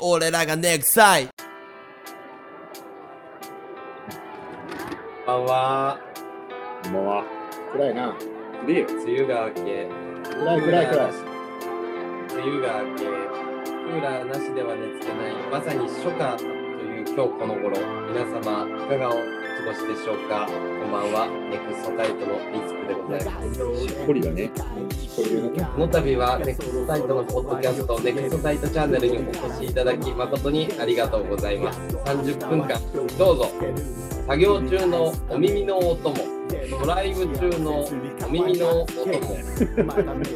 俺らがネクサイこんばんは。こんばんは。暗いな。梅雨が明け。暗い暗い暗い。梅雨が明け。クーラーなしでは寝つけない。まさに初夏という今日この頃。皆様、いかがお過ごしでしょうか？こんばんは。ネクストタイトのリスクでございます。しっぽりだね。この度はネクストサイトのポッドキャスト、ネクストサイトチャンネルにお越しいただき誠にありがとうございます。30分間、どうぞ。作業中のお耳のお供、ドライブ中のお耳のお供、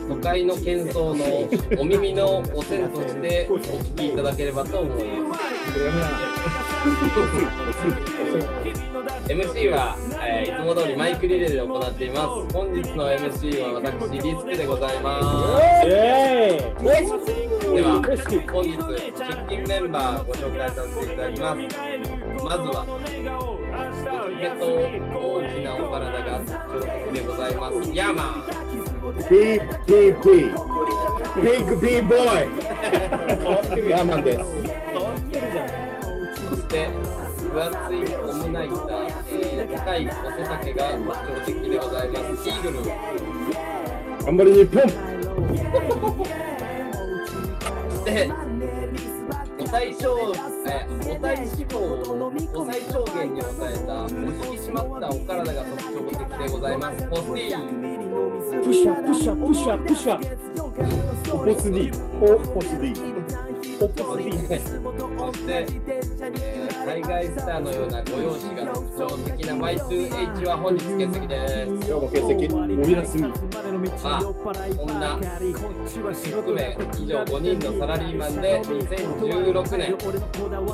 都会の喧騒のお耳のお線としてお聞きいただければと思います。MC は、えーいつも通りマイクリレーで行っています。本日の MC は私、リスクでございます。では、本日、出勤メンバーご紹介させていただきます。まずは、えと大きなお体が特徴的でございます。ヤーマン。!B, B, B. Big B boy! ヤーマン です。そして、分厚いオムナイター、えー、高い細竹が特徴的でございます。イーグル。頑張り日本で、お体小、えー、お体脂肪をお最小限に抑えた、お引き締まったお体が特徴的でございます。ポスティー。プッシュアップ、プッシュアップ、プッシュアップ、シュアップ。ポス D。ポポス D。ポポス D。そして、えー海外スターのようなご容姿が特徴的な Y2H は本日欠席です。今日も欠席。お休み。まあ、こんな含め以上5人のサラリーマンで2016年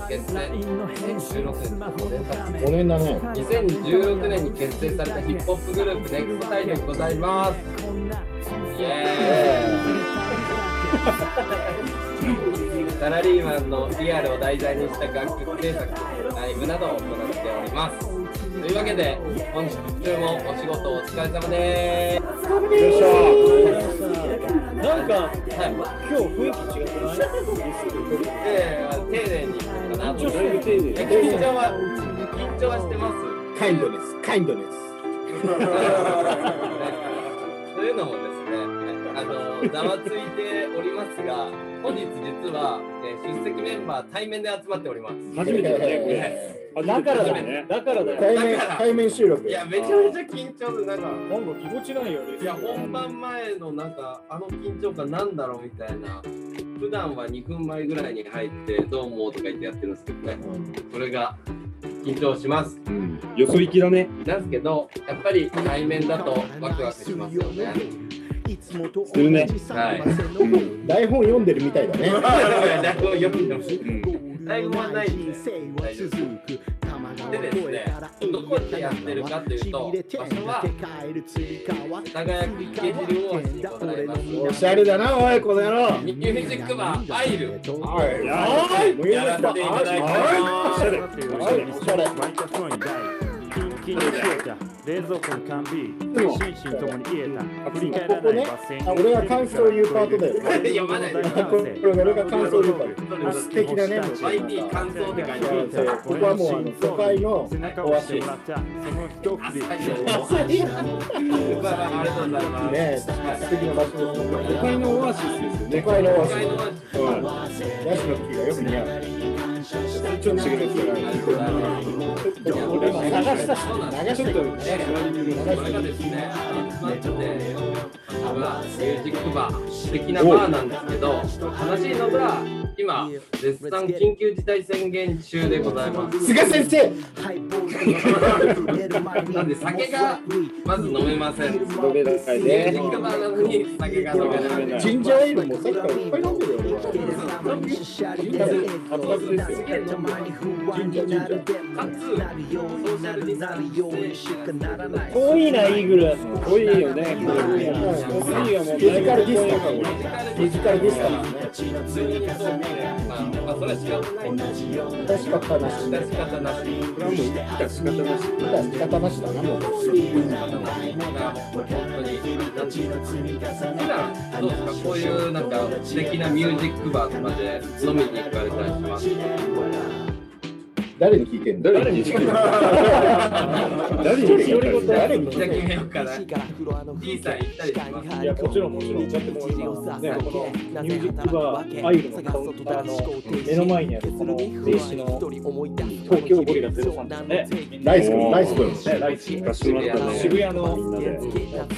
結成2016年5年だね。2016年に結成されたヒップホップグループネクストタイでございます。イエーイサラリーマンのリアルを題材にした楽曲制作、ライブなどを行っております。というわけで、本日中もお仕事お疲れ様でーす。よいしょなんかはい今日雰囲気違くない？で、丁寧にかなと。緊張は、緊張はしてます？カインドネス、カインドネというのもですね、あのざわついておりますが、本日実は、えー出席メンバー対面で集まっております。初めてだね、これ。あだからだねだからだよ対面、対面収録。いや、めちゃめちゃ緊張で、なんか、なんか気持ちないよねいや、本番前のなんか、あの緊張感なんだろうみたいな、普段は2分前ぐらいに入って、どうもとか言ってやってるんですけどね、それが緊張します。うん。よそ行きだね。なんですけど、やっぱり対面だとワクワクしますよね。するね。はい。台本読んでるみたいだね。台本読んでほしい。台本はないん。で大丈夫でですね、どこでやってるかというと、場所は世田谷区池尻大橋でございます。おしゃれだな、おい、この野郎。ミュージックバーアイル。はい。はい。やらせていただきます。おしゃれ。マイクロフォンに台キンキンに冷えた冷蔵庫に缶ビール心身ともに冷えた振り返らない俺が感想を言うパートだよ。読まないでこれ俺が感想を言うパート。素敵だね。YT 感想って書いてある。ここはもうあの都会の背中をオアシス押したその一振りまありがとうございます。ね素敵な場所ですね。都会のオアシスですよね。都会のオアシス。ヤシの木がよく似合う。ちょっと。流したし、流したと。これがですね、集まってて、多分ミュージックバー、素敵なバーなんですけど、悲しいのが、今、絶賛緊急事態宣言中でございます。菅先生。なんで酒がまず飲めません。飲めないージ。ックバーなのに酒が飲めない。ジンジャーエールもさっきからいっぱい飲んでるよ。俺は活発ですよ。ジンジャージンジャーかつ、ソーシャルディスタンス遠いなイーグル多いよね。これいいよもう physical distance。physical distance ね。普通にそうね、ままあそれは仕方ないんだ致し方なし。致し方なしこれはもう致し方なし。致し方なしだな、もう。普段どうですかこういうなんか素敵なミュージックバーとかで飲みに行かれたりします。誰に聞いてんの？誰に聞いてんの？誰に聞いてんの？誰に聞いてんの？決めようかな D さん行ったりしますいや、もちろん、もちろん、だってもう今、ね、この？ミュージックバー、アイルの？カウンターの？目の？前にある、この？の？東京ゴリラ03とかね、ライス君、ライス君。渋谷の？みんなで、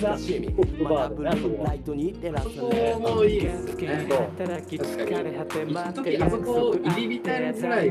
ザ・ヒップホップバーでね、あそこはそこもいいですね確かに一時あそこ入り浸りぐらい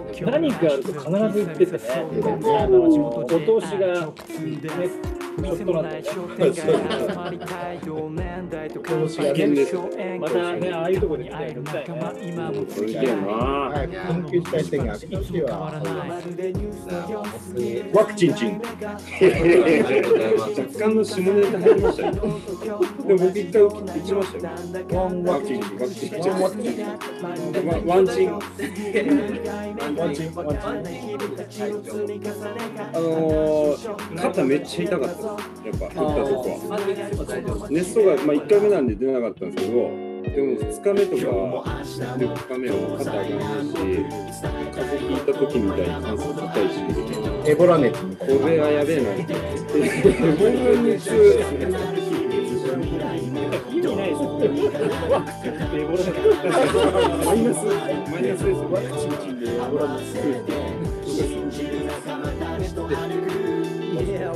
何かあると必ず行っててね、あのお通しが、ね、ちょっとなんだよ危険です。またね、ああいうとこに行きたいみたいね。それでな。はい、緊急事態宣言明けた時は、ワクチンチン。若干の下ネタ入りましたよ。でも僕一回行きましたよ。ワンワクチン、ワクチン、ワクチン。ワワンチン。ワンチン、ワンチン。あのー、肩めっちゃ痛かったです。やっぱ打ったとこは。熱素が、まあ、1回目なんで出なかったんですけど、でも2日目とか3日目は肩上がらないし、風邪ひいた時みたいに関節痛いし、エボラ熱に。これはやべえなって。本当に熱意味ないです。よ。ワクチンって英語でマイナス、マイナスです。よ。ワクチンチンでエボラ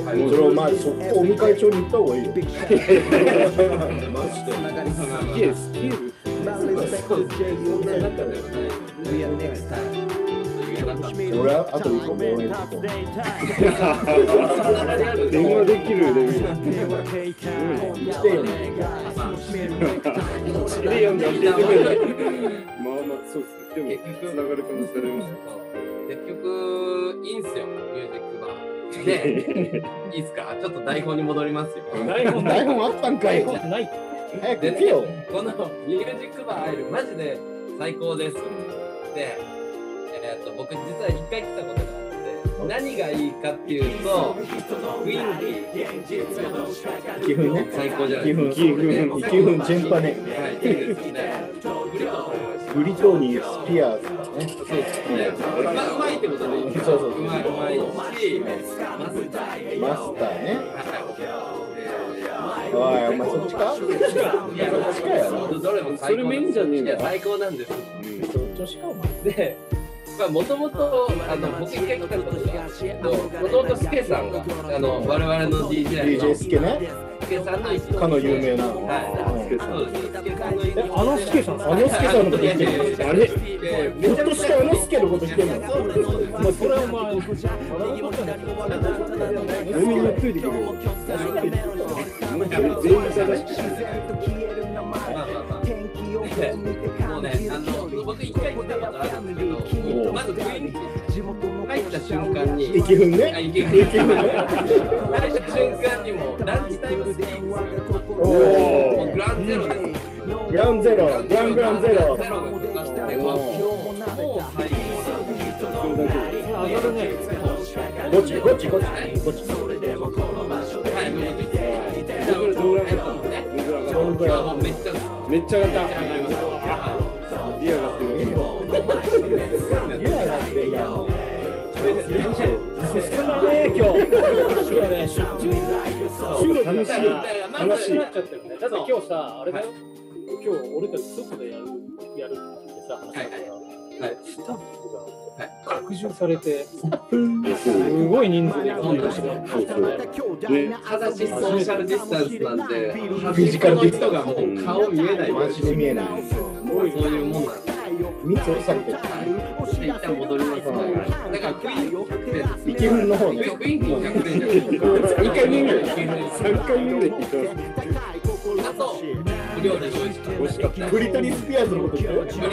もちろん、まあ、そこ、尾身会長に行った方がいいよ。スケール、スケール。俺は、あと一個病院行こう。電話できるレベル。来てよね。一で読んで教えてくれない。まあまあ、そうですね。でも、つながる可能性あります。結局いいんすよミュージックバーでいいっすかちょっと台本に戻りますよ台本台本あったんかい。本ない。早くで来てよ。このミュージックバー入るマジで最高ですでえー、と僕実は一回来たことがあって何がいいかっていうと雰囲気気分ね。最高じゃない気です分、か気分、全般ね。はいいいですねブリトーニー、スピアーズね。そうですねまあうまいってことでいいですそうそううまいうまいしマスターマスターね。はいおい、お前そっちか？そっちかいや、そっちかよ。どれも最高それメインじゃねえんだ最高なんです。そっちか、お前。で、まあ、もともと、あの、僕一回来たことがもともとスケさんが、あの、我々の DJ の DJ スケね。スケさんの一かの有名な。そうです。スケさんのえ、あのスケさん、あのスケさんのこと言ってる。あれ？ひょっとしてあのスケのこと言ってんの？それはお前、飲みについてくる。もう全員正しくしまあまあまあ。でもうね、あの、僕一回来たことあるんですけど、まず雰囲気、入った瞬間に、息踏んあ、ね。いける。息踏んね。入った瞬間にもう、ランチタイムスピークおもう。ーグランゼロです。グランゼロ、グラングランゼロ。ゼロが出ましてね、もう。最上がるね。ゴチ、ゴチ、ゴチ。ゴチ。高。はい、もう。どれどれ上がったのねどれ上がっどんぐらいもう。めっちゃめっちゃ上がった。リアがってる。い今日。今日ね、収録楽しい話しになっちゃったよね。だって今日さ、あれだよ。今日俺たち外でやる、やる。ってさ、話したから。はい。スタッフが拡充されて、すごい人数で参加してそうそう。ね、ただしソーシャルディスタンスなんで、フィジカルディスタンがもう顔見えないマジで見えない。そういうもんなんで。密をされてる。一旦戻りますね。だから雰囲気って、息踏んの方ね。雰囲気100点じゃないですか。三回目ぐらい。あ三回目ぐらい聞いてます。と、無料で美味しかった。美味しかった。ブリトニー・スピアーズのこと言ってちな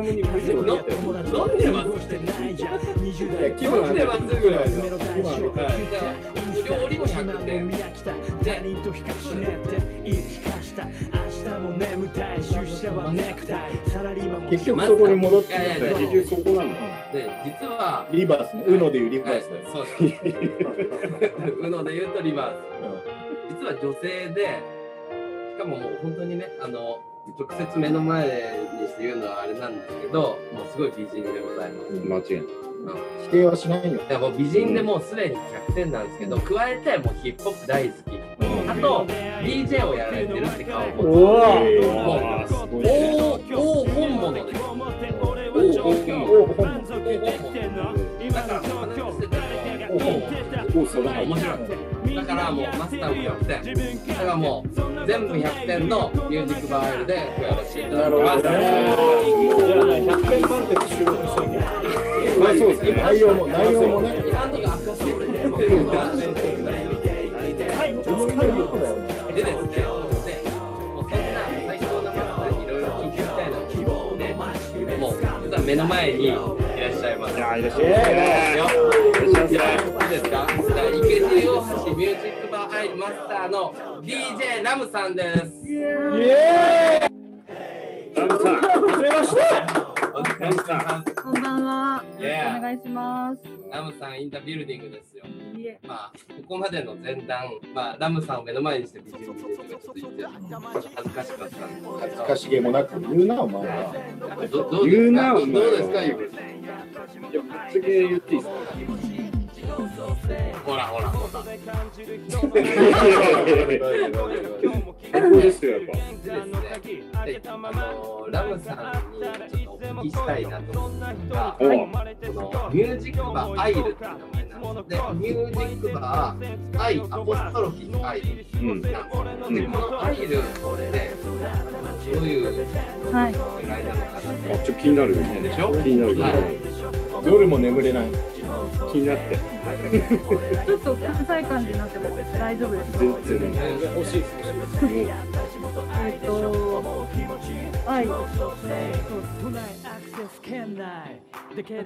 みにブリトニー。飲んでます。いや、気分でますぐらいの。今はい料理も100点。で、どね。結局そこに戻っていやいや結局そこなんだ。で、実は、リバースね。ウノでいうリバはいースだよ。そうです。うので言うとリバース。実は女性で、しかももう本当にね、あの、直接目の前にして言うのはあれなんですけど、もうすごい美人でございます。間違いない。否定はしないよ。いやもう美人でもうすでに100点なんですけど、加えてもうヒップホップ大好き。あと、DJ をやられてるって顔もあ、すごう、いね。大、大本物。です。おお本だからもう話してても、もう、おお、それ面白い。だからもうマスター。も100点。だからもう全部100点のミュー。ジックバー。エルでやらせていただきます。そうですね。内容も内容もね。でですね、もう、目の前にいらっしゃいます。いや、いらっしゃいませ。いらっしゃいまいいですかじゃあ池尻大橋ミュージックバーアイマスターの DJ ラムさんです。イエーイ。ラムさん。はじめましてお願いしお願いします。ラムさん in the building ですよ。まあ、ここまでの前段、まあ、ラムさんを目の前にして美人美人とかちょっと言って、恥ずかしかったんです恥けずかしげもなく言うなお前は。ど。どどう言うですか？どなお前はうですか？ゆうじゃあ、ぶっちゃけ言っていいですか？ほらほらほら。最高ですよ、やっぱ。でですね、であのラムさんにちょっとお聞きしたいなと思うんですが、ミュージックバーアイルっていう名前なんでミュージックバーアイ、アポストロフィーアイルなんですよ。うんで、このアイルって、どういうはい。由来なのかなって。あ、ちょっと気になるよね。でしょ？気になる、気になる。夜も眠れない。気になって。ちょっとうるさい感じになっても大丈夫ですか？全然。欲しい。です。えっと、はい。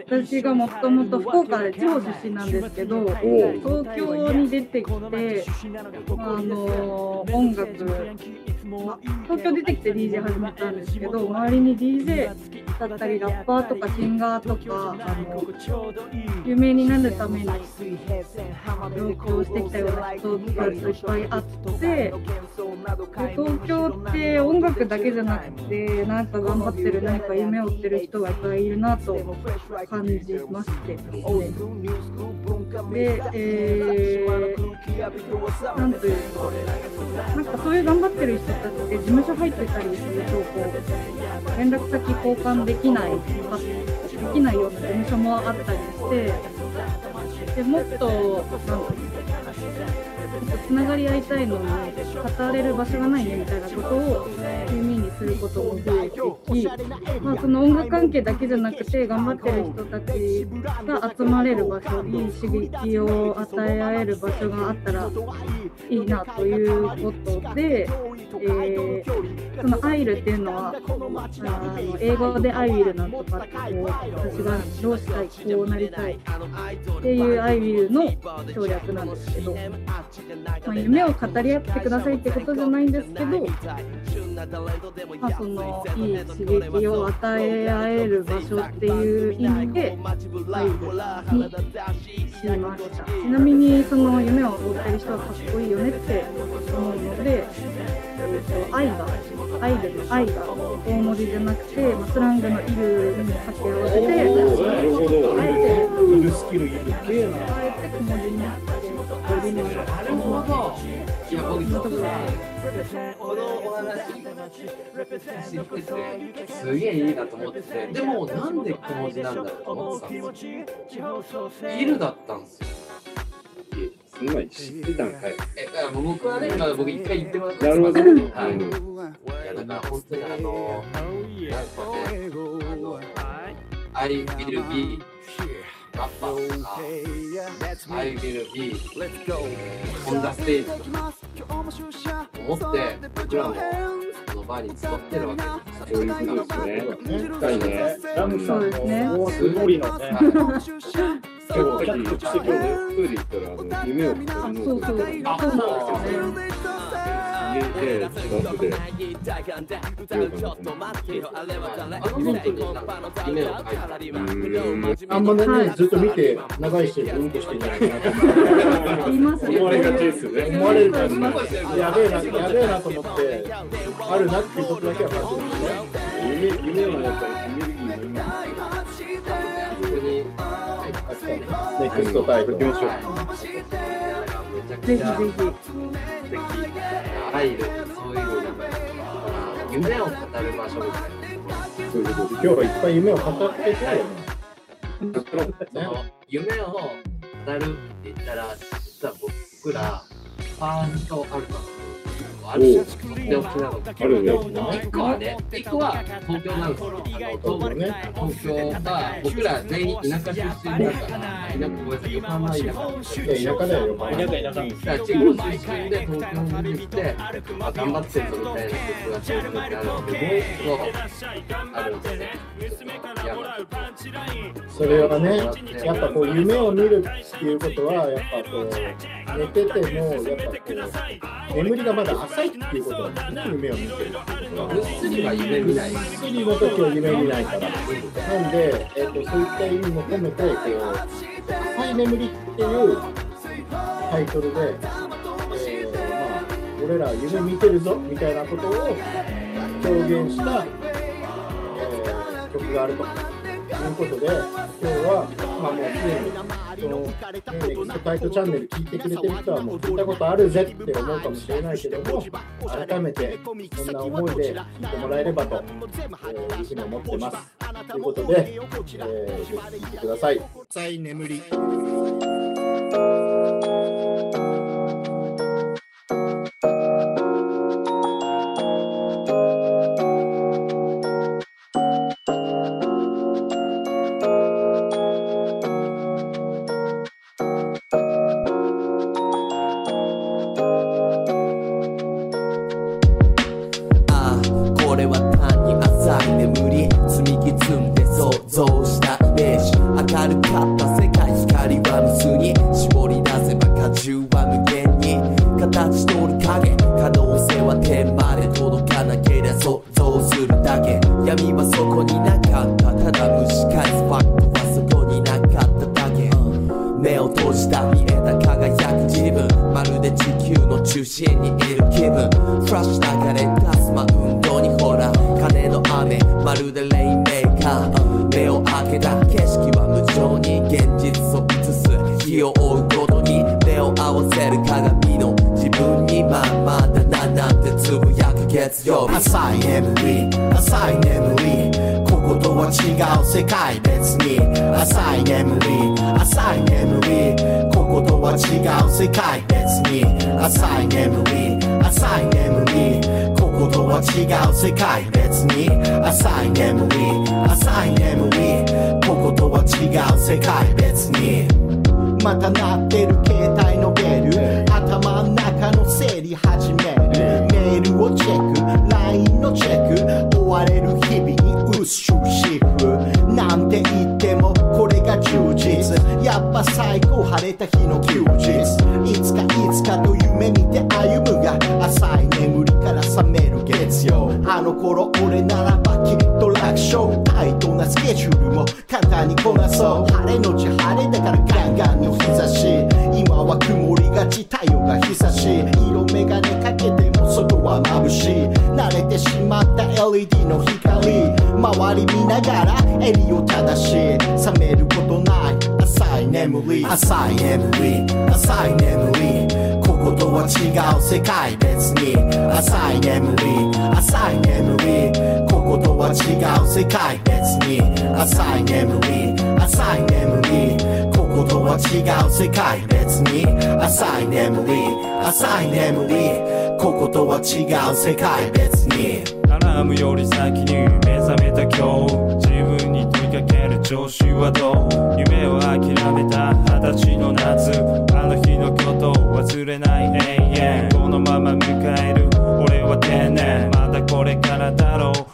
私がもともと福岡で地方出身なんですけど、東京に出てきて、まあ、あの音楽、まあ東京出てきて DJ 始めたんですけど、周りに DJ だったり、ラッパーとかシンガーとか、あの有名になるために上京してきたような人といっぱいあって、で東京って音楽だけじゃなくて、なんか頑張ってる、何か夢を追ってる人がいっぱいいるなと感じまして。で、えー、なんというか、なんかそういう頑張ってる人って事務所入ってたりすると、こう、連絡先交換できない、できないような事務所もあったりして、でもっと、なんか、つながり合いたいのに語れる場所がないねみたいなことを耳にすることも増えてき、まあ、その音楽関係だけじゃなくて頑張ってる人たちが集まれる場所いい刺激を与え合える場所があったらいいなということで、えーそのアイルっていうのはあの英語でアイウィルなんとかってこう私がどうしたいこうなりたいっていうアイウィルの省略なんですけど。まあ、夢を語り合ってくださいってことじゃないんですけど、まあ、そのいい刺激を与え合える場所っていう意味でアイルにしましたちなみにその夢を追ってる人はかっこいいよねって思うので、えー、と愛がアイルの愛が大文字じゃなくて、まあ、スラングのイルに掛け合わせて。あえているスキルいるけえな。あえて小文字にして小文字にしてなるほど。いや、僕、ちょっとね、このお話、知ってて、すげえいいなと思ってて、でも、なんで小文字なんだろうと思ってたんですよ。イルだったんですよ。そんなに知ってたんかい。え、だから僕はね、今僕一回言ってもらってなるほど。はい。いや、だから本当にあの、なんかね、あの、I will be ラッパーとか、I will be ホンダステージとか思って、僕らもこのバーに集ってるわけですそういうことですね。深いね。ラムさんのすごいのね。今日さっき言ってたけど、トイレ行ったら、あの、夢を語るあ、そうなんですよね。家で近くであんか夢を描い、ずっと見て、長いして。うんこして。んじゃないかなと言いますね思われがちですよね思われるから、やべえな、やべえなと思って、あるなって。いうことだけは感じるんですね。夢夢はやっぱりエネルギーの今逆にネクストタイトル。行きましょうぜひぜひ。あらゆるそういう夢を語る場所みたいそういうことで今日はいっぱい夢を語ってたよね。な、その夢を語るって言ったら実は僕らファーストアルバムあるじゃんとっておきなのあるね1個はね1個は東京なんですよあの東ね東京が僕ら全員田舎出身だから田舎ごめんなさい横浜田舎、田舎だよ、横浜田舎田舎地方出身で東京に来て、まあ、頑張ってるぞみたいな曲が東京ってあるんでもう一個あるんですねそれはね、やっぱこう夢を見るっていうことは、やっぱこう寝てても、やっぱこう眠りがまだ浅いっていうことなんですね、夢を見てるっていうことは。ぐっすりは夢見ない薬の時は夢見ないから。なんで、えっとそういった意味も込めて、こう浅い眠りっていうタイトルで、えーまあ、俺ら夢見てるぞみたいなことを表現した、えー曲があると。いうことで、今日は、まあ、もうすでに、その、ね、ネクストタイトチャンネル聞いてくれてる人は、もう聞いたことあるぜって思うかもしれないけども、改めて、そんな思いで聞いてもらえればと、えーいうふうに思ってます。ということで、えー、ぜひ聞いてください。浅い眠り。界光は無数に絞り出せば果汁は無限に形取る影可能性は天まで届かなけりゃ想像するだけ。闇はそこになかったただ蒸し返すファクトはそこになかっただけ目を閉じた見えた輝く自分。まるで地球の中心にいる気分フラッシュ流れ出すマウンドにほら。金の雨。まるでレイす日を追うごとに目を合わせる鏡の自分にまあまだななんてつぶやく月曜日。浅い眠り浅い眠りこことは違う世界別に浅い眠り浅い眠りこことは違う世界別に。浅い眠り浅い眠りこことは違う世界別に。浅い眠り浅い眠りこことは違う世界別に。また鳴ってる携帯のベル。頭の中の整理始める。メールをチェック。LINE のチェック。追われる日々にうっしゅうしふなんて言ってもこれが充実。やっぱ最高晴れた日の休日。いつかいつかと夢見て歩むが浅い眠りから覚める月曜。あの頃俺違う世界別に浅い眠り浅い眠りこことは違う世界別に。アラームより先に目覚めた今日自分に問いかける調子はどう？夢を諦めた二十歳の夏。あの日のこと忘れない永遠。このまま迎える俺は天然。まだこれからだろう。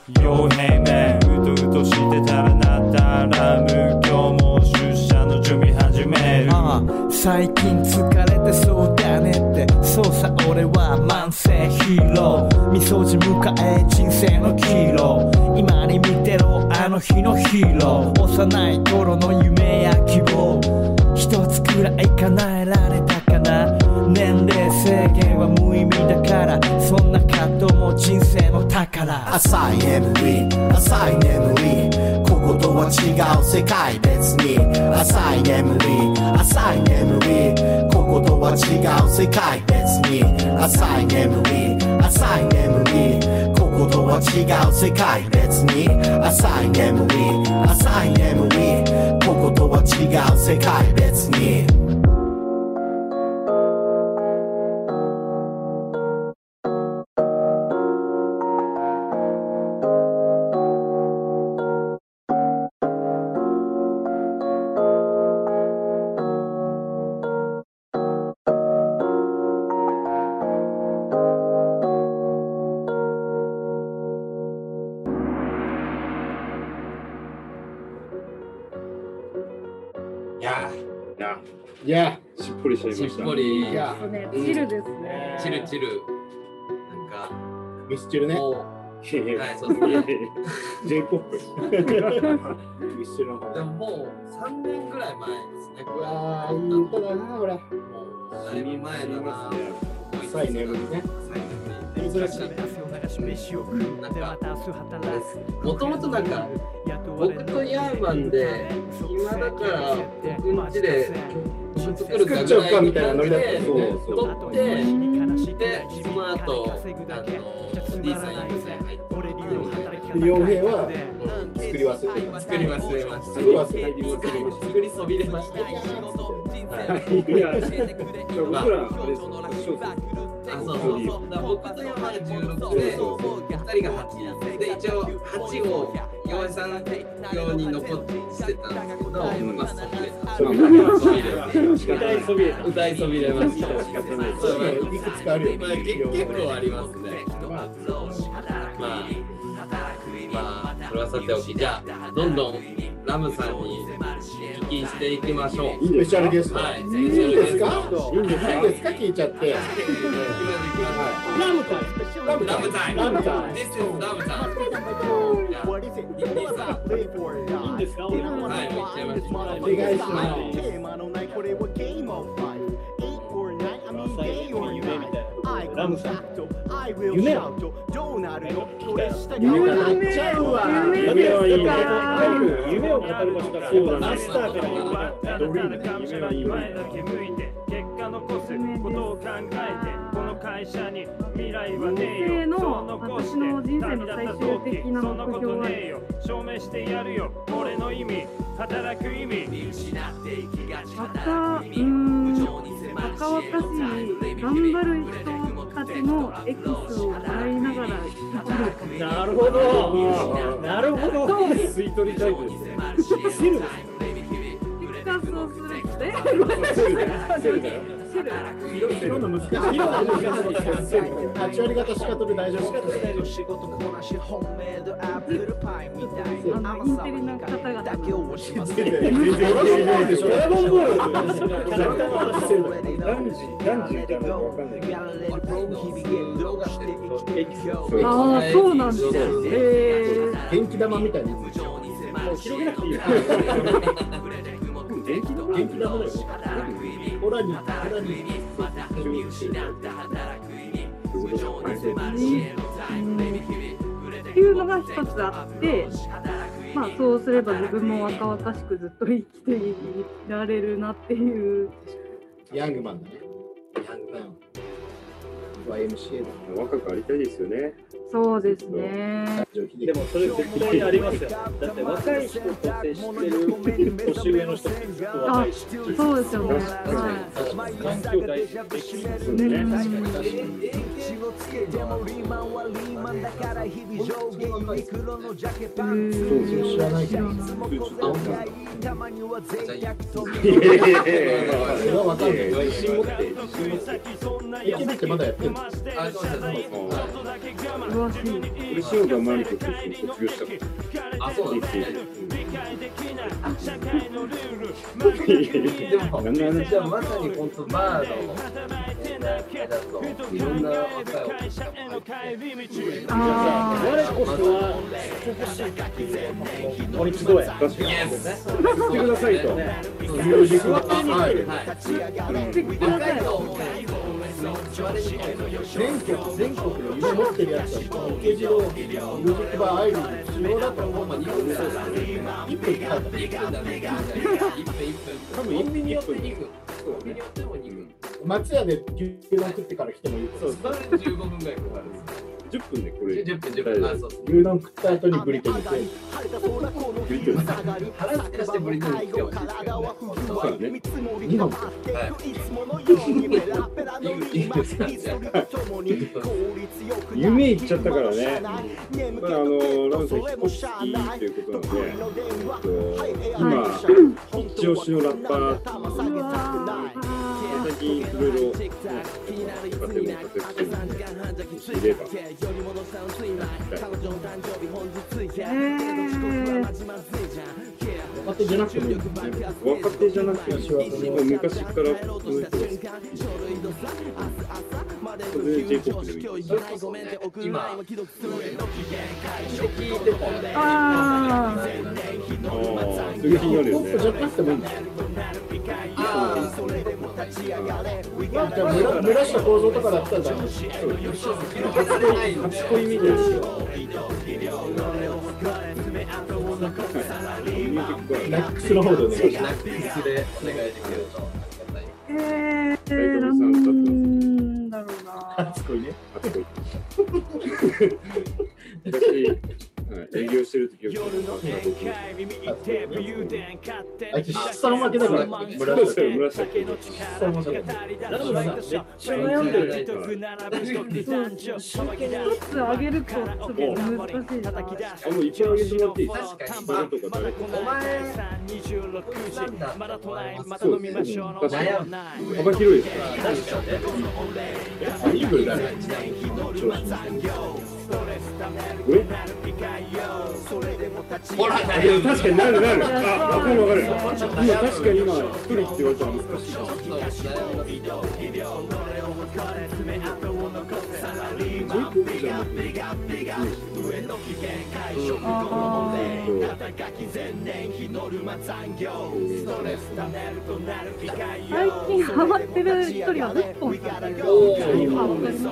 時迎え人生のヒーロー今に見てろあの日のヒーロー。幼い頃の夢や希望。一つくらい叶えられたかな。年齢制限は無意味だから。そんな葛藤も人生の宝。浅い眠り浅い眠りこことは違う世界別に。浅い眠り浅い眠りこことは違う世界別に。浅い眠り浅い眠りこことは違う世界。別に。浅い眠り浅い眠りこことは違う世界。別に。りいやね、チルですね。チルチルなんかミスチルね。もうはいそうですね J-POP ミスチルの方でももう3年ぐらい前ですねうわー、いい歌だな、これ。もうだいぶ前だな浅い眠りね。珍しい。なんかもともとなんか僕とヤーマンで今だから僕ん家で曲作っちゃう。かみたいなノリだったそう。そう。そ取ってでその後あの D さん1歳入ってで傭兵は、作り忘れま作り忘れました作り忘れてした作りそびれましたはいいや僕らあれですそうそうそう。僕と山が16で2人が8で一応8を洋江さん用に残してたんですけど、まあそびれたそびれ歌いそびれた歌いそびれました。そう。いくつかあるよ。結結構ありますねまあれはさておきじゃあどんどんラムさんにお聞きしていきましょう。スペシャルゲスト。はいいいんですか？いいんですかいいんですか？聞いちゃって。ラムタイラムラムタイム。ラムタイ This is ラムタイム。いいんですか？いお願いします。ラムさん夢を夢なっちゃうわ。夢はいい。ねか夢を語る場所だそうだマスターから夢ドリーム。夢はいい前だけ向いて結果残すことを考えてこの会社に未来はねえよ。の私の人生の最終的なそんなこと目標は。ねえよ証明してやるよ。俺の意味働く意味。若うーん若々しい頑張る人たちのエキスをもらいながらなるほど。なるほど。吸い取りタイプですシルです結果そうするって？セルだよ色の難しい。色の難しい。八割方しか取る大丈夫。あのインテリな方々の全然でしょ。ドラゴンボールキャラクターの話してる何時何時みたいなのわかんないけどああそうなんですねえー元気玉みたいな。広げなくていいよ 元気玉元気玉だよ。ホラにホラに。っていうのが一つあって、まあそうすれば自分も若々しくずっと生きていられるなっていう。ヤングマンだね。YMCA だ。若くありたいですよね。そうですね。でもそれ絶対にありますよ。だって若い人と接してる年上の人と若あいし。、そうですよね。は環境大事できます。ねね。うん知らないけど。じゃあいやいやいやいやそれはわかんない。自信持って、自信持って。駅ってまだやってるの。あそう。俺、塩田真理子と卒業したあそうなんですねから。でも じゃあまさに本当バーのいろんな若いお客さんも入ってあ我こそは欲しいっていう森木公園確かに。来てくださいと。ミュージックバーアイルー、来てください。全国全国の夢持ってるやつは池次郎ミュージックバーアイル主要だと思うのに1分1分って書いてある1分だね1分1分多分一分によって一分2分コンビニよっても2分松屋で牛丼食ってから来てもいいそうそれで15分ぐらいかかる10分でこれ。10分10分あそう牛丼食った後にブリトニー食見てる腹すかしてブリトニー来てほしいですけどね本当はそうだね。う2本はいいいいいです夢行っちゃったからね。まああのラムさんヒップホップ好きということなので、えっと今一押しのラッパー最近いろいろ使ってるの活躍してるので、いれば。ーえ若手じゃなくてもいい若手じゃなくて、も昔からこの人が好き。それで J-POP でもいい。それこそね今聞いてたらねー、あああ、そういう気になるよね。ポップじゃなくてもいいんだよああそれじゃあ村村下構造とかだったらダメ初恋みたいな。ミュージックバーナックスの方でお願いしますナックスでお願いできるとえー、なんだろうな。初恋ね初恋。私、営業してる時よくあいつ下の負けだから村下村下村下君下の負けだからラムさんめっちゃ悩んでる一つ上げるとちょっと難しいな。あもう一応上げてもらっていい確かに誰とか誰お前なんだますそうですね確かに悩む幅広いですから確かにイーグルだねえほらあでも確かに。なるなるあ分かる分かる今確かに今一人って言われたら難しい。ちょっと悩みますそういうことじゃなくて最近ハマってる一人はルッポンさんっていう。あ、わかります。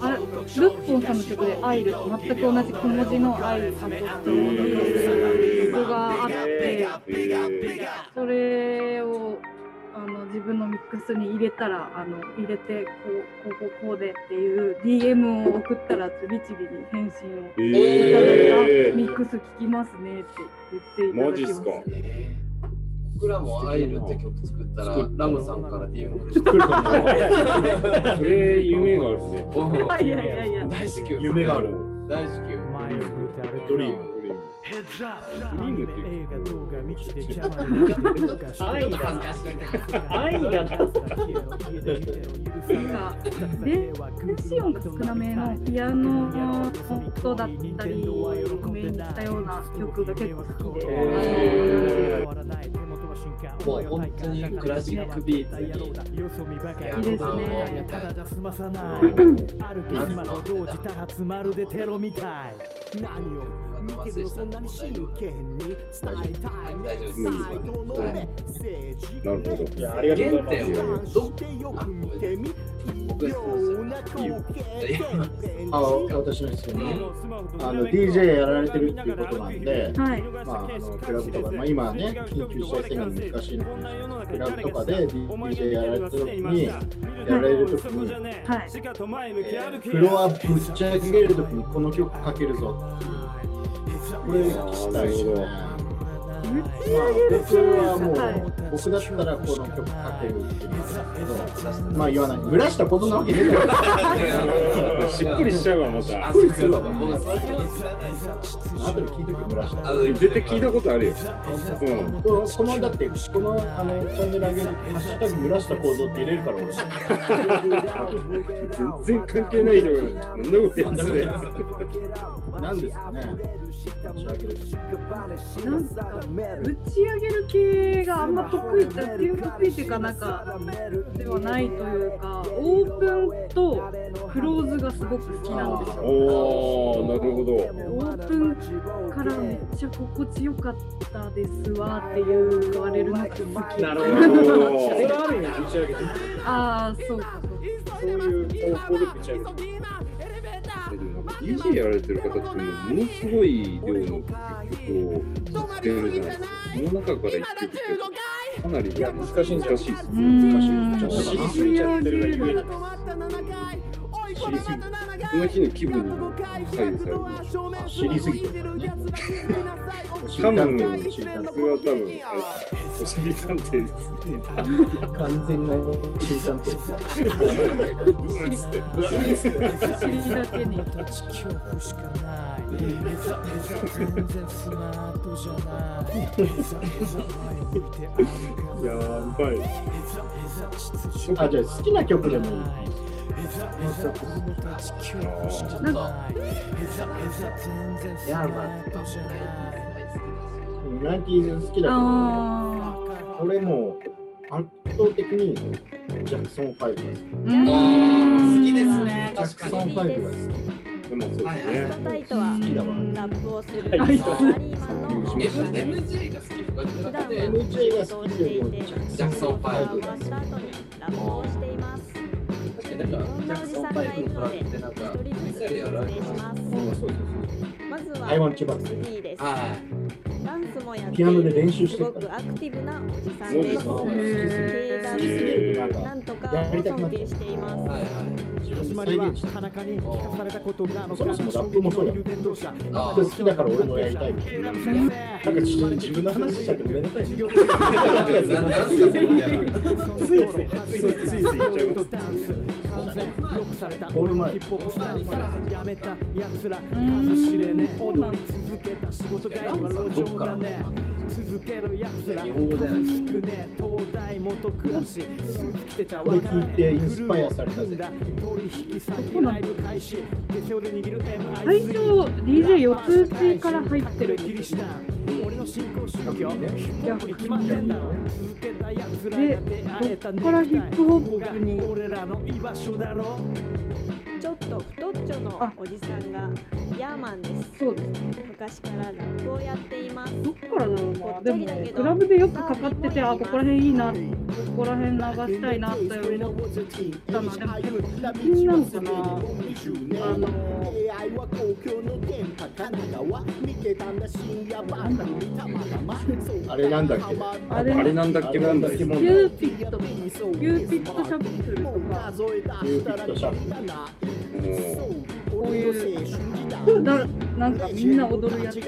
あれ、ルッポンさんの曲でアイル、全く同じ小文字のアイルさんとっていう曲があって、それックスに入れたらあの入れてこうこうこうこうでっていう DM を送ったら律儀に返信をいただいて、えあミックス聞きますねって言っていただきましマジっすか。僕らもアイルって曲作ったらラムさんから DM が来てー、それ夢がある。ねた。いやいやいや。大至急夢がある。大至急ドリームリームっていう愛が愛がなんかで電子音が少なめのピアノの音だった。りメインにした。ような曲が結構好きで。もう本当にクラシックビーツにいいですね。みた。いな大丈夫ですなるほどいやありがとうござい原点まはどっあごめんなさい僕が質問したいいよあ私の質問ねあの DJ やられてるっていうことなんではい。まあ、あのクラブとか、まあ、今ね、緊急事態宣言難しいのかもしれないクラブとかで DJ やられた時に、やられる時に、はい。えーフロアぶっち上げる時にこの曲かけるぞっていう、これ聞きたいですね。ぶちまあ上げる僕はもう、はい僕だったらこの曲かけるっていうんですけど、まあ言わない。村下こんなわけねえだろ。しっくりしちゃうわまたあ、そうですよ。僕最近知らないですよ。後で聞いとけ村下。あの絶対聞いたことあるようんこのこのだってこのあのチャンネル上げるハッシュタグ村下構造って入れるから俺。全然関係ない人がそんなことやってなんですかね。打ち上げるなんかぶち上げる系があんま得得意って強得意っていうかなんかではないというかオープンとクローズがすごく好きなんですよおおなるほどオープンからめっちゃ心地よかったですわっていう言われるのが好きなるほど。それはある意味打ち上げてる。ああそうかそういう方向で打ち上げてる。DJ やられてる方っていうのはものすごい量の曲を知ってるじゃないですか。その中から一曲ってかなりいや難しいんじゃない難しいですうね。ーんちょっと知りすぎちゃってるがゆえに。知りすぎその日の気分に左右される。知りすぎてる多分、それは多分、おしり探偵です。完全な知りたんて。知りだけにしかない全然スマートじゃないやばい。あ、じゃあ好きな曲でもいい。なん。かヤーマンナインティーズ好きだけど、あ俺も圧倒的にジャクソン5が好き。ーうーん好きですねジャクソン5が好でもそうですね。ラップをする MJ が好き MJ が好きジャクソン5 5が好終わった後にラップをしています。確かになんかジャクソン5のトラックってなんかます。まずはーです。はダンスもやってピアノで練習してるからごくアクティブなおじさんです。そうです経ダンスへーなんとか尊敬しています。はいはい始まりは田中に聞かされたことなのかそもそもラップもそうだよ伝道者あ好きだから俺もやりたいな。んかちょっと自分の話しちゃってごめんなさいね。なんなんすかそれみたいなついついついついつい言っちゃいますロックされたオールマイヒップホップスタイルからやめたやつらん数知れねえ踊り続けた仕事帰りは路上だね。続けるやつら日本語じゃない少ねえ東大元暮らしスーツ着てたこれ聞いてインスパイアされたぜ。取引先ライブ開始手帳で握る MI 最初 DJ4 つ打ちから入ってる。俺の信仰宗教ヒップホップに決まってんだろ。続けたやつらでが出会えたどっからヒップホップに。俺らの居場所だろちょっと太っちょのおじさんがヤーマンです。そうです昔からラップをやっています。どっからだろうな。でもクラブでよくかかっててあここら辺いいな。ここら辺流したいな。って思ったのでも最近なのかなあのあれなんだっけあれあれなんだっけ？問題。 Cupid Cupid Shuffle とか。 Cupid Shuffle。もこういうだなんかみんな踊るやつ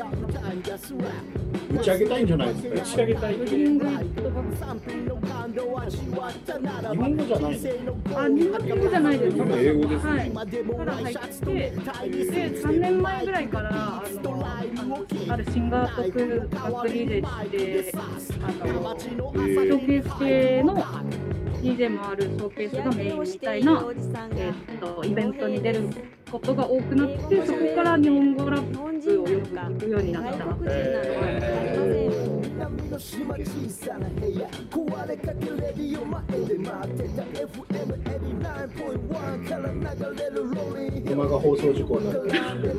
打ち上げたいんじゃないですか。打ち上げたい。日本語じゃない。あ日本語じゃないです英語ですね。はい、から入って、で3年前ぐらいからあのあるシンガーとクバック DJ してあのショーケース系の DJ もあるショーケースがメインみたいな、えっとイベントに出ることが多くなってそこから日本語ラップをよく聞くようになったのは分かりません。車が放送事故になってる。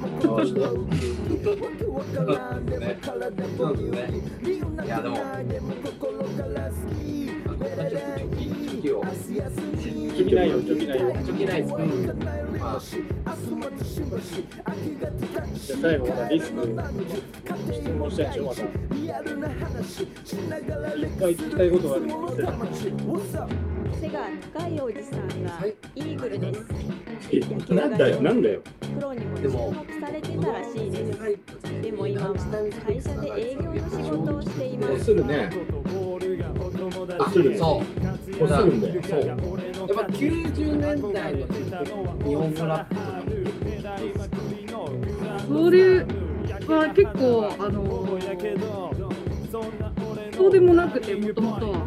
チョキをチョキないよ、チョキない。よ。チョキないじゃあ最後またリスク質問したいんでしょ、また。一回聞きたいことがあるんです。背が高いおじさんがイーグルです。なんだよ。なんだよ。プロにも注目されてたらしいです。でも今は会社で営業の仕事をしています。するね。あするそうこするんだよ。そうやっぱ90年代の日本語ラップそれは結構あのそうでもなくてもともと。は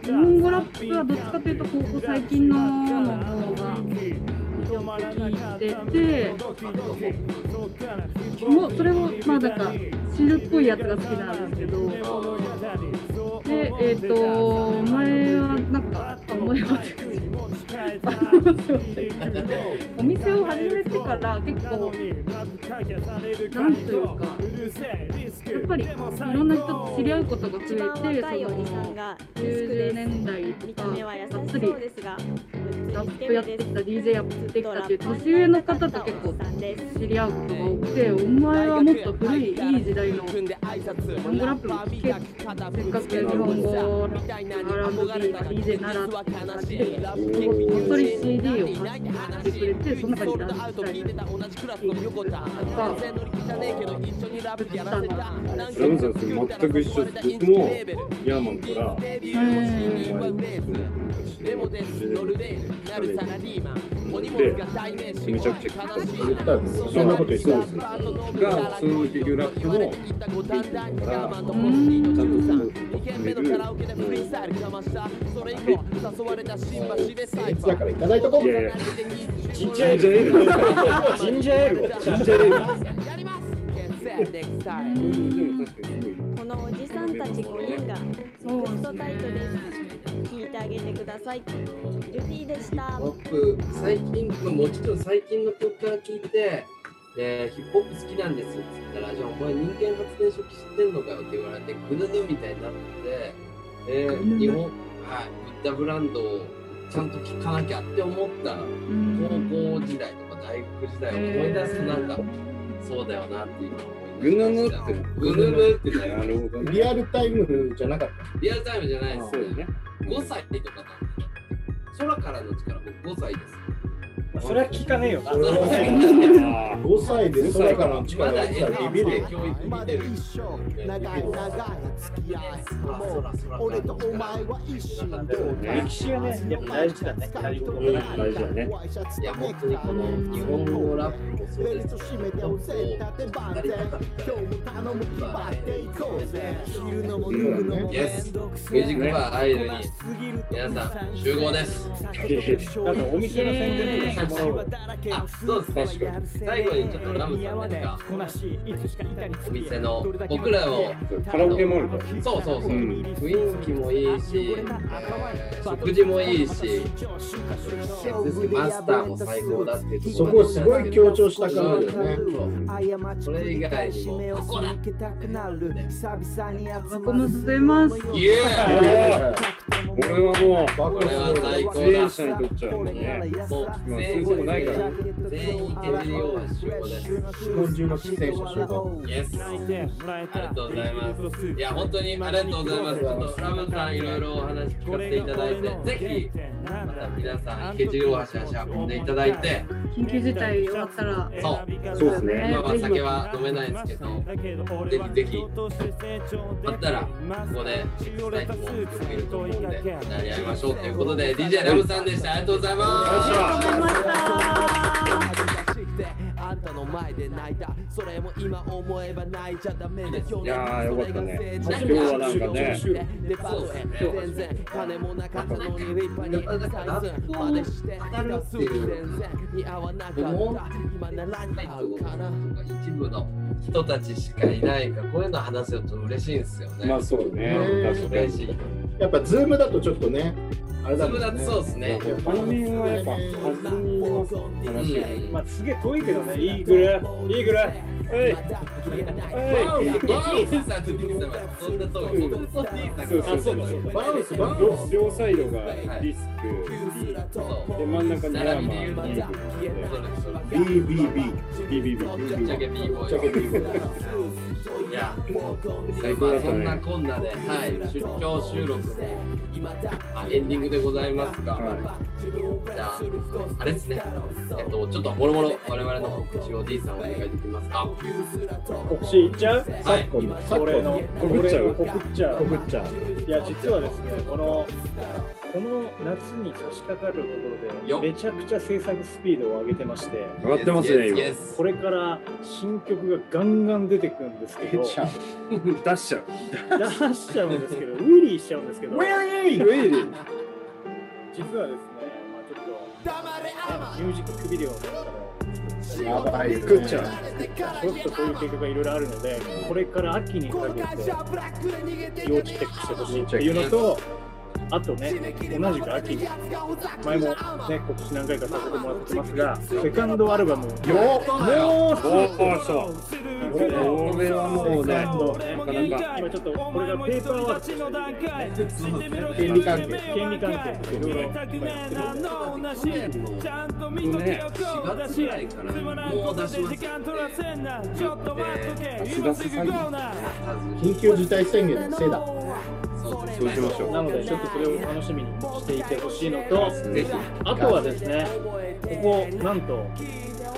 で日本語ラップはどっちかというとここ最近のの方が聞いててもうそれをまあなんかチルっぽいやつが好きなんですけどでえっ、と前はなんかあ前はお店を始めてから結構なんというかやっぱりいろんな人と知り合うことが増えてその90年代とかがっつりラップやってきた DJ やってきたっていう年上の方と結構知り合うことが多くてお前はもっと古いいい時代のバンドラップも聴けせっかく日本語 R&B が DJ 習ってたしこっそり CD を買ってくれてその中に出したりとか作ったん。だラムさん。それ全く一緒です僕もヤーマンからでめちゃくちゃ言ったらそん。なこと言ってないですよがそのレギュラーもからちゃん。とその止めるだからいただいとこいやいや。ジンジャーエール。ジンジャーエール。ジンジャーエール。でも確かにすこのおじさんたち5人がグッドタイトです。聞いてあげてください。ルフィでした。僕、最近、まあもちろん最近の曲から聞いて、でヒップホップ好きなんですって言ったら、じゃあお前人間発電所知ってんのかよって言われて、グヌヌみたいになって、で日本、はい、ブッダブランドをちゃんと聴かなきゃって思った高校時代とか大学時代を思い出すとなんか、そうだよなっていうのをグヌヌってグヌヌってね、なるほどね。リアルタイムじゃなかった。リアルタイムじゃないですそうですね。5歳とかなんで空からの力、僕5歳です。それは聞かねえよな5歳で空からの力が来たらビビるよ教育見てる。俺とお前は一緒歴史はねやっぱ大事だね大事だねいや、本当にこの日本のラップもそうですけど、本当やりたかったら、まあね、イエス、ミュージックバーアイルに皆さん集合です。なんかお店の宣伝とかしてもらおうよあ、そうですね。最後にちょっとラムさん何かお店の僕らをカラオケもあるからそうそうそう、うん雰囲気もいいし、えー食事もいいし、マスターも最高だっていうとそこをすごい強調したからだよねそれ以外にも、ここだ僕も吸えます。イエーこれはもうこれは最高だ。者にとっちゃうねもうまあ全員ないから全員集合です。日本中の出演者集合イエス。ありがとうございます。いや、本当にありがとうございます。ちょっとラムさんいろいろお話聞かせていただいて、ぜひ、また皆さん、池尻大橋足運んでいただいて、緊急事態終わったら。そう。そうですね今は酒は飲めないですけど、ぜひぜひ、あったら、ここで、したい人もいると思うんで、やり合いましょうということで、DJ ラムさんでした。ありがとうございます。あんたの前で泣いた。それも今思えば泣いちゃダメだ。いやーよかったね。今日はなんかね。デパートへ。全然金もなかったのに立派に採寸までして。ガス全然似合わなかった今なら似合うかな一部の人たちしかいないから、こういうの話せると嬉しいんですよね。まあそうね。確かに。嬉しい。やっぱズームだとちょっとねあれだもんズームだとそうですね。あの辺はやっぱ弾みの話まあすげえ遠いけどね。いいぐらいいいぐらいはい。バウンス、バウンスさんって言ってたからそんな通り。僕も兄さんがそうそうそうバウンスバウンス両サイドがディスクで真ん中にヤー。マン並びで言うとそれそれ BBB BBB ぶっちゃけ B ボー。イいや、まあそんなこんなで、はい、出張収録で、あエンディングでございますが、じゃあ、あれですね、えっと、ちょっともろもろ我々の告知を D さんお願いできますか？告知いっちゃう？はい、俺の告っちゃう俺の告っちゃう。告っちゃう。いや実はですねこのこの夏に差し掛かるところよでめちゃくちゃ制作スピードを上げてまして上がってますね今。これから新曲がガンガン出てくるんですけど出ちゃう。出しちゃう。出しちゃうんですけどウィリーしちゃうんですけど。ウェイリー。実はですね、まあ、ちょっとミュージックビデオとかを作ってやばい作っちゃう。ちょっとそういう計画がいろいろあるので、これから秋にかけて要チェックしてほしいっていうのと、あとね、同じく秋に、前もね、告知何回かさせてもらってますが、セカンドアルバム。を、もうそう。そう。これはもうね、なかなか。今ちょっとこれがペーパーワーク権利関係。権利関係。いろいろ今やってるんでね、4月ぐらいからもう出します足出す詐欺。緊急事態宣言のせいだそうしましょう。なのでちょっとそれを楽しみにしていてほしいのと、あとはですね、ここなんと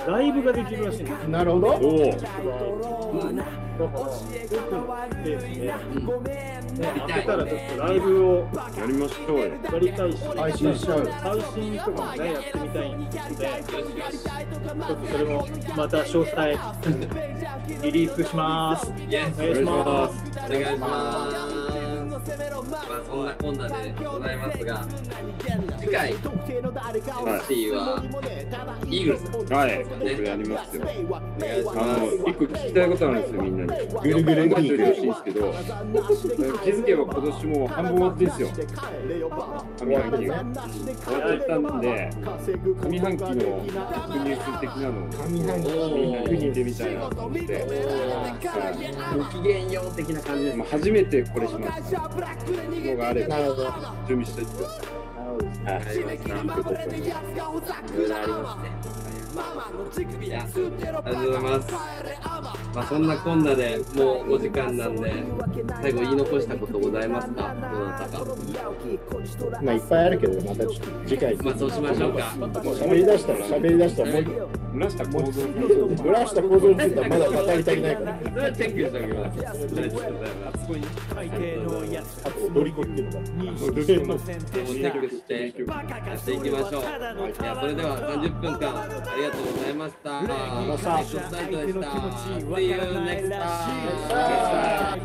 ライブができるらしいんです。なるほど。だから、奥のスペースで、ね、開けたらちょっとライブをやりましょうよ。やりたいし、配信しちゃう配信とかもね、やってみたいので、ちょっとそれもまた詳細リリースします。お願いします。お願いします。まあそんなこんなでございますが、次回、シティはイーグルス。はい、これやりますよ。お願いしあます。の、一個聞きたいことあるんですよ、みんなに。ぐるぐる考えておいてほしいんですけど、気づけば今年もう半分終わってんですよ。上半期が。終わっちゃったんで、上半期のニュース的なのを上半期みんなに聞いてみたいなと思って、はいごきげんよう的な感じですまあ、初めてこれしましたのがあればなるほありがとうございます。まあそんなこんなでもうお時間なんで、最後言い残したことございますか？どなたか。まあいっぱいあるけどまたちょっと次回まあそうしましょうか。喋り出したら喋り出したらもうブラした構造ブラした構造についてはまだ語り足りないからそれはチェックしておきます。ありがとうございます。あと踊り子っていうのがもうチェックしてやっていきましょう。いや、それでは30分間ありがとうございました。ネクストサイトでした。See you next time.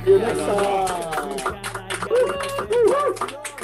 See you next time.